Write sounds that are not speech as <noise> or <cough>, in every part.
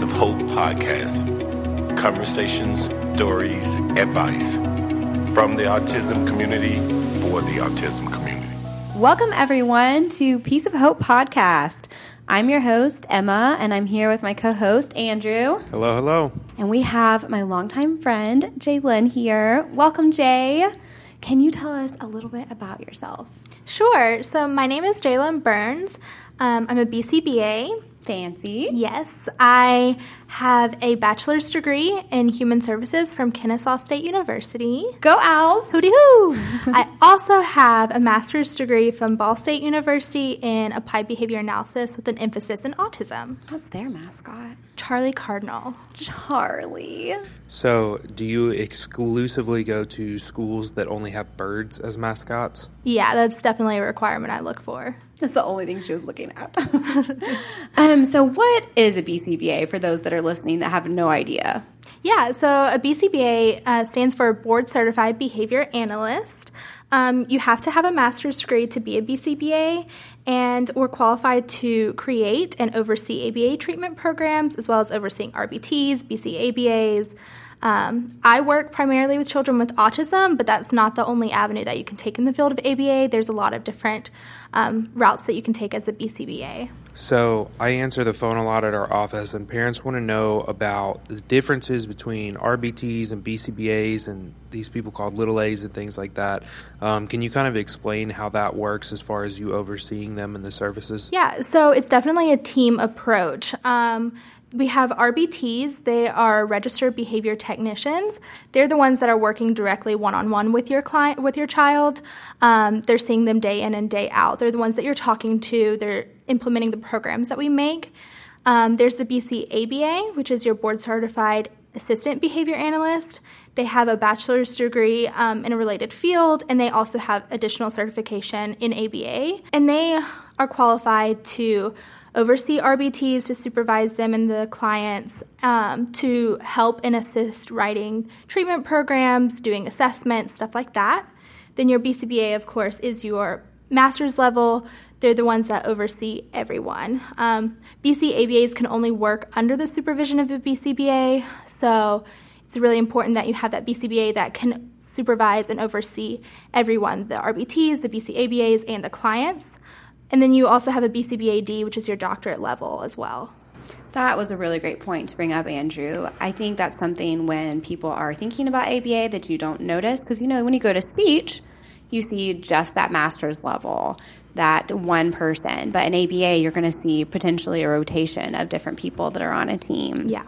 Piece of Hope podcast conversations, stories, advice from the autism community for the autism community. Welcome, everyone, to Piece of Hope podcast. I'm your host, Emma, and I'm here with my co host, Andrew. Hello, hello. And we have my longtime friend, Jaelyn, here. Welcome, Jay. Can you tell us a little bit about yourself? Sure. So, my name is Jaelyn Burns. Um, I'm a BCBA. Fancy. Yes, I have a bachelor's degree in human services from Kennesaw State University. Go Owls! Hooty hoo! <laughs> I also have a master's degree from Ball State University in applied behavior analysis with an emphasis in autism. What's their mascot? Charlie Cardinal. Charlie. So, do you exclusively go to schools that only have birds as mascots? Yeah, that's definitely a requirement I look for. That's the only thing she was looking at. <laughs> um, so, what is a BCBA for those that are listening that have no idea? Yeah, so a BCBA uh, stands for Board Certified Behavior Analyst. Um, you have to have a master's degree to be a BCBA, and we're qualified to create and oversee ABA treatment programs as well as overseeing RBTs, BCABAs. Um, I work primarily with children with autism, but that's not the only avenue that you can take in the field of ABA. There's a lot of different um, routes that you can take as a BCBA. So, I answer the phone a lot at our office, and parents want to know about the differences between RBTs and BCBAs and these people called little A's and things like that. Um, can you kind of explain how that works as far as you overseeing them and the services? Yeah, so it's definitely a team approach. Um, we have RBTs. They are registered behavior technicians. They're the ones that are working directly one on one with your client, with your child. Um, they're seeing them day in and day out. They're the ones that you're talking to. They're implementing the programs that we make. Um, there's the BCABA, which is your board certified assistant behavior analyst. They have a bachelor's degree um, in a related field, and they also have additional certification in ABA. And they are qualified to oversee RBTs, to supervise them and the clients, um, to help and assist writing treatment programs, doing assessments, stuff like that. Then your BCBA, of course, is your master's level. They're the ones that oversee everyone. Um, BCABAs can only work under the supervision of a BCBA, so it's really important that you have that BCBA that can supervise and oversee everyone the RBTs, the BCABAs, and the clients. And then you also have a BCBAD, which is your doctorate level as well. That was a really great point to bring up, Andrew. I think that's something when people are thinking about ABA that you don't notice because, you know, when you go to speech, you see just that master's level, that one person. But in ABA, you're going to see potentially a rotation of different people that are on a team. Yeah.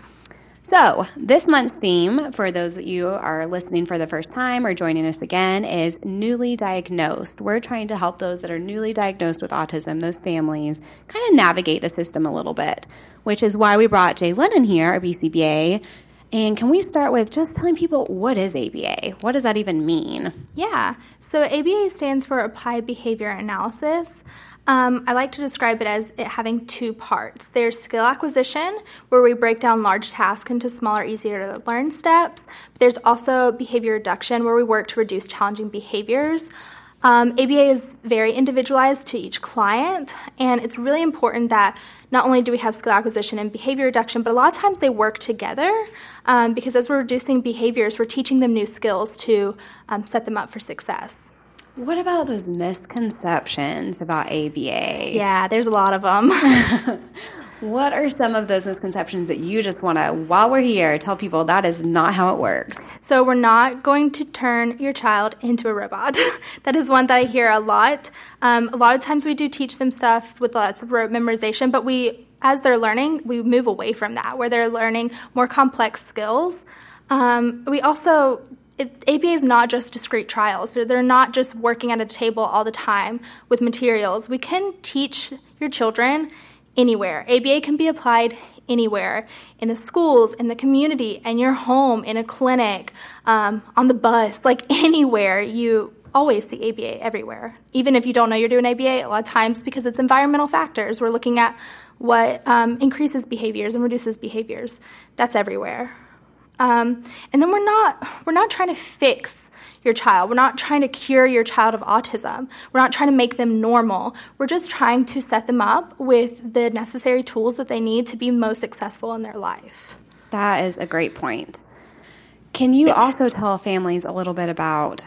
So, this month's theme, for those that you are listening for the first time or joining us again, is newly diagnosed. We're trying to help those that are newly diagnosed with autism, those families, kind of navigate the system a little bit, which is why we brought Jay Lennon here, our BCBA. And can we start with just telling people what is ABA? What does that even mean? Yeah. So, ABA stands for Applied Behavior Analysis. Um, I like to describe it as it having two parts. There's skill acquisition, where we break down large tasks into smaller, easier to learn steps. There's also behavior reduction, where we work to reduce challenging behaviors. Um, ABA is very individualized to each client, and it's really important that not only do we have skill acquisition and behavior reduction, but a lot of times they work together um, because as we're reducing behaviors, we're teaching them new skills to um, set them up for success. What about those misconceptions about ABA? Yeah, there's a lot of them. <laughs> what are some of those misconceptions that you just want to, while we're here, tell people that is not how it works? So, we're not going to turn your child into a robot. <laughs> that is one that I hear a lot. Um, a lot of times we do teach them stuff with lots of rote memorization, but we, as they're learning, we move away from that, where they're learning more complex skills. Um, we also it, ABA is not just discrete trials. So they're not just working at a table all the time with materials. We can teach your children anywhere. ABA can be applied anywhere in the schools, in the community, in your home, in a clinic, um, on the bus, like <laughs> anywhere. You always see ABA everywhere. Even if you don't know you're doing ABA, a lot of times because it's environmental factors, we're looking at what um, increases behaviors and reduces behaviors. That's everywhere. Um, and then we're not we're not trying to fix your child. We're not trying to cure your child of autism. We're not trying to make them normal. We're just trying to set them up with the necessary tools that they need to be most successful in their life. That is a great point. Can you also tell families a little bit about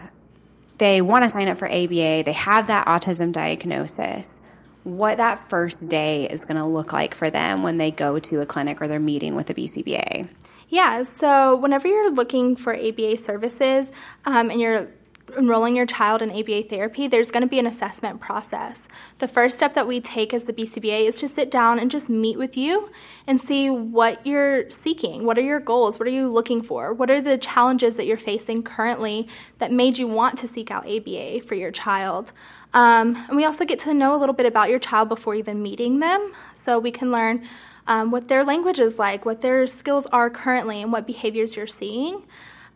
they want to sign up for ABA, they have that autism diagnosis, what that first day is going to look like for them when they go to a clinic or they're meeting with a BCBA? Yeah, so whenever you're looking for ABA services um, and you're enrolling your child in ABA therapy, there's going to be an assessment process. The first step that we take as the BCBA is to sit down and just meet with you and see what you're seeking. What are your goals? What are you looking for? What are the challenges that you're facing currently that made you want to seek out ABA for your child? Um, and we also get to know a little bit about your child before even meeting them, so we can learn. Um, what their language is like, what their skills are currently, and what behaviors you're seeing.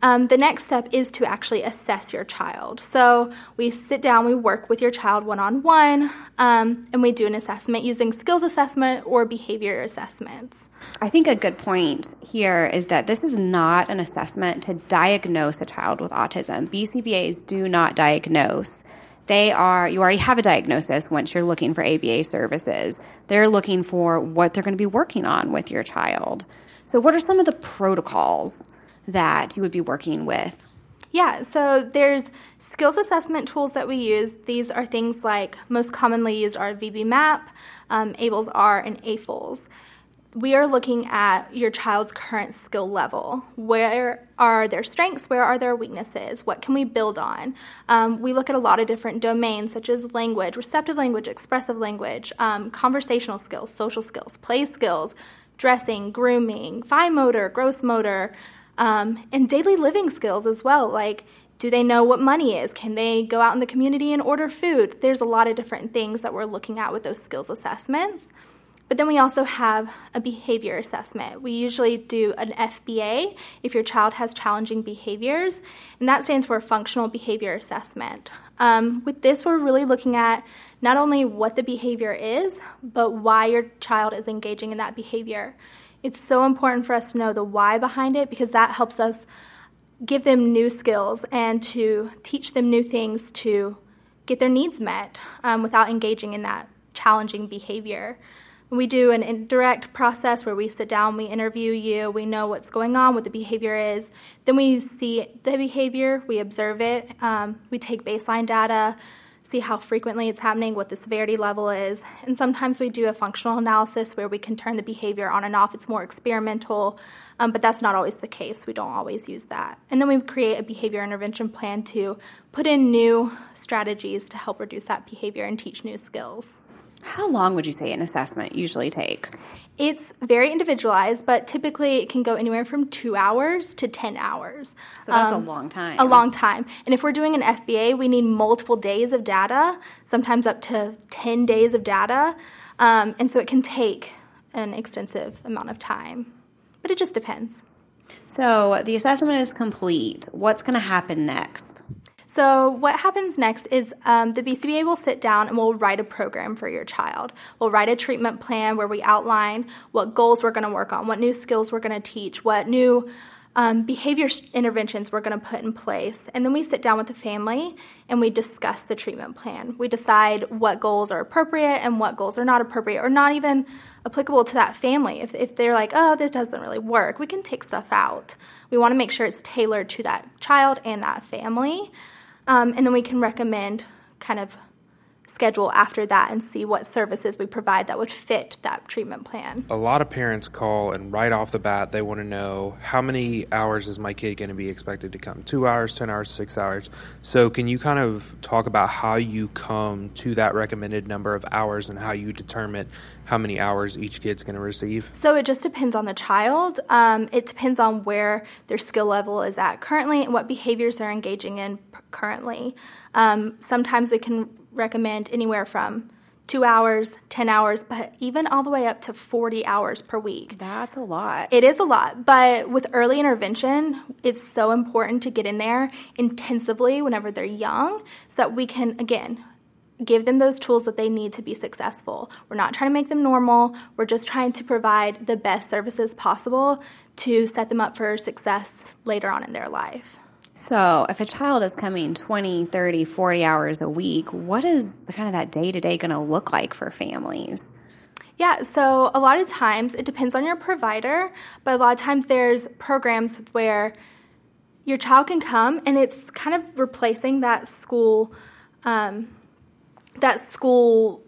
Um, the next step is to actually assess your child. So we sit down, we work with your child one on one, and we do an assessment using skills assessment or behavior assessments. I think a good point here is that this is not an assessment to diagnose a child with autism. BCBAs do not diagnose. They are, you already have a diagnosis once you're looking for ABA services. They're looking for what they're going to be working on with your child. So, what are some of the protocols that you would be working with? Yeah, so there's skills assessment tools that we use. These are things like most commonly used are VB-MAPP, um, ABLLS-R, and AFLS. We are looking at your child's current skill level. Where are their strengths? Where are their weaknesses? What can we build on? Um, we look at a lot of different domains such as language, receptive language, expressive language, um, conversational skills, social skills, play skills, dressing, grooming, fine motor, gross motor, um, and daily living skills as well. Like, do they know what money is? Can they go out in the community and order food? There's a lot of different things that we're looking at with those skills assessments. But then we also have a behavior assessment. We usually do an FBA if your child has challenging behaviors, and that stands for Functional Behavior Assessment. Um, with this, we're really looking at not only what the behavior is, but why your child is engaging in that behavior. It's so important for us to know the why behind it because that helps us give them new skills and to teach them new things to get their needs met um, without engaging in that challenging behavior. We do an indirect process where we sit down, we interview you, we know what's going on, what the behavior is. Then we see the behavior, we observe it, um, we take baseline data, see how frequently it's happening, what the severity level is. And sometimes we do a functional analysis where we can turn the behavior on and off. It's more experimental, um, but that's not always the case. We don't always use that. And then we create a behavior intervention plan to put in new strategies to help reduce that behavior and teach new skills. How long would you say an assessment usually takes? It's very individualized, but typically it can go anywhere from two hours to 10 hours. So that's um, a long time. A long time. And if we're doing an FBA, we need multiple days of data, sometimes up to 10 days of data. Um, and so it can take an extensive amount of time. But it just depends. So the assessment is complete. What's going to happen next? So, what happens next is um, the BCBA will sit down and we'll write a program for your child. We'll write a treatment plan where we outline what goals we're going to work on, what new skills we're going to teach, what new um, behavior interventions we're going to put in place. And then we sit down with the family and we discuss the treatment plan. We decide what goals are appropriate and what goals are not appropriate or not even applicable to that family. If, if they're like, oh, this doesn't really work, we can take stuff out. We want to make sure it's tailored to that child and that family. Um, and then we can recommend kind of schedule after that and see what services we provide that would fit that treatment plan. A lot of parents call and right off the bat they want to know how many hours is my kid going to be expected to come? 2 hours, 10 hours, 6 hours. So can you kind of talk about how you come to that recommended number of hours and how you determine how many hours each kid's going to receive? So it just depends on the child. Um, it depends on where their skill level is at currently and what behaviors they're engaging in currently. Um, sometimes we can recommend anywhere from two hours, 10 hours, but even all the way up to 40 hours per week. That's a lot. It is a lot, but with early intervention, it's so important to get in there intensively whenever they're young so that we can, again, give them those tools that they need to be successful. We're not trying to make them normal, we're just trying to provide the best services possible to set them up for success later on in their life. So, if a child is coming 20, 30, 40 hours a week, what is kind of that day to day going to look like for families? Yeah, so a lot of times it depends on your provider, but a lot of times there's programs where your child can come and it's kind of replacing that school um, that school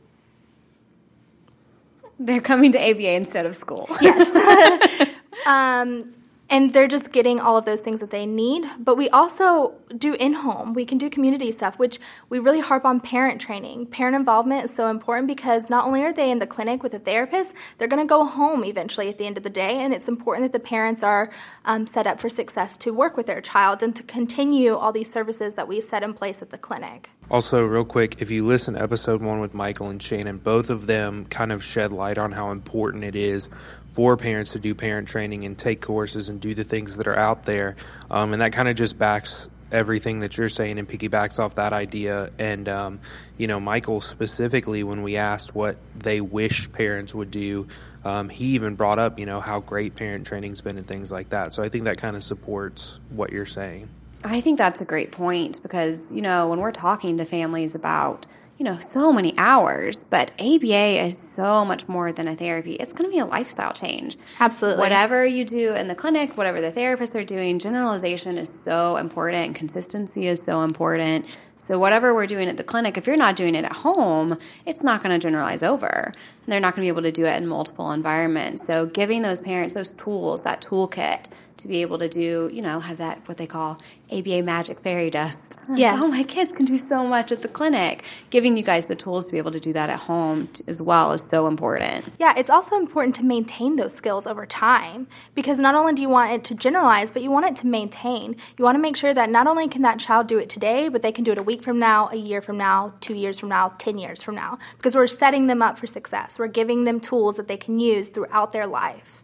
they're coming to ABA instead of school. Yes. <laughs> <laughs> um, and they're just getting all of those things that they need. But we also do in home. We can do community stuff, which we really harp on parent training. Parent involvement is so important because not only are they in the clinic with a therapist, they're going to go home eventually at the end of the day. And it's important that the parents are um, set up for success to work with their child and to continue all these services that we set in place at the clinic. Also, real quick, if you listen to episode one with Michael and Shannon, both of them kind of shed light on how important it is for parents to do parent training and take courses and do the things that are out there. Um, and that kind of just backs everything that you're saying and piggybacks off that idea. And, um, you know, Michael specifically, when we asked what they wish parents would do, um, he even brought up, you know, how great parent training's been and things like that. So I think that kind of supports what you're saying. I think that's a great point because, you know, when we're talking to families about, you know, so many hours, but ABA is so much more than a therapy. It's going to be a lifestyle change. Absolutely. Whatever you do in the clinic, whatever the therapists are doing, generalization is so important and consistency is so important. So, whatever we're doing at the clinic, if you're not doing it at home, it's not going to generalize over. And they're not going to be able to do it in multiple environments. So, giving those parents those tools, that toolkit to be able to do, you know, have that what they call ABA magic fairy dust. <laughs> Yes. oh, my kids can do so much at the clinic. Giving you guys the tools to be able to do that at home as well is so important. Yeah, it's also important to maintain those skills over time because not only do you want it to generalize, but you want it to maintain. You want to make sure that not only can that child do it today, but they can do it a week from now, a year from now, two years from now, 10 years from now, because we're setting them up for success. We're giving them tools that they can use throughout their life.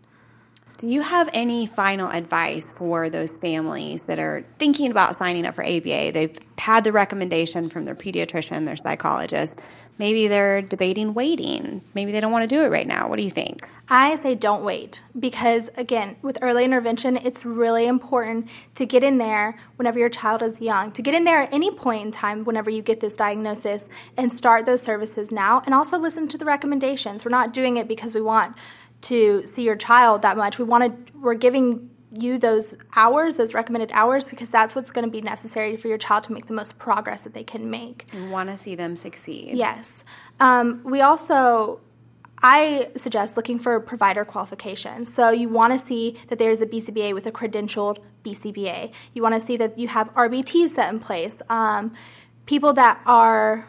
Do you have any final advice for those families that are thinking about signing up for ABA? They've had the recommendation from their pediatrician, their psychologist. Maybe they're debating waiting. Maybe they don't want to do it right now. What do you think? I say don't wait because, again, with early intervention, it's really important to get in there whenever your child is young, to get in there at any point in time whenever you get this diagnosis and start those services now and also listen to the recommendations. We're not doing it because we want to see your child that much. We want to, we're giving you those hours, those recommended hours, because that's what's going to be necessary for your child to make the most progress that they can make. And want to see them succeed. Yes. Um, we also, I suggest looking for provider qualifications. So you want to see that there's a BCBA with a credentialed BCBA. You want to see that you have RBTs set in place. Um, people that are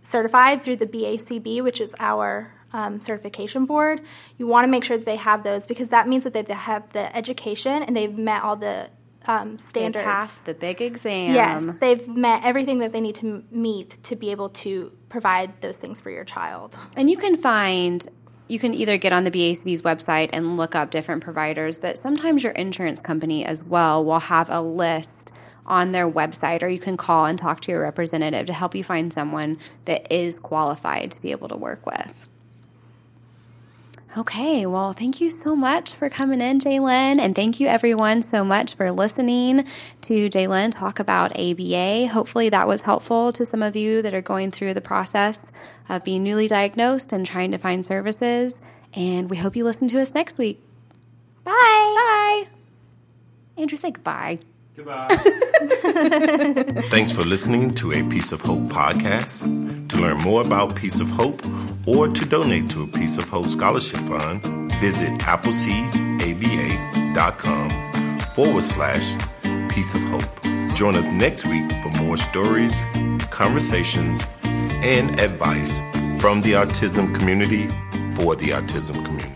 certified through the BACB, which is our um, certification board, you want to make sure that they have those because that means that they have the education and they've met all the um, standards. They passed the big exam. Yes, they've met everything that they need to meet to be able to provide those things for your child. And you can find you can either get on the BACB's website and look up different providers, but sometimes your insurance company as well will have a list on their website, or you can call and talk to your representative to help you find someone that is qualified to be able to work with. Okay, well, thank you so much for coming in, Jaelyn, and thank you everyone so much for listening to Jaelyn talk about ABA. Hopefully, that was helpful to some of you that are going through the process of being newly diagnosed and trying to find services. And we hope you listen to us next week. Bye. Bye. Andrew, say goodbye. Goodbye. <laughs> Thanks for listening to a Piece of Hope podcast. To learn more about Piece of Hope or to donate to a Piece of Hope Scholarship Fund, visit appleseedsaba.com forward slash Piece of Hope. Join us next week for more stories, conversations, and advice from the autism community for the autism community.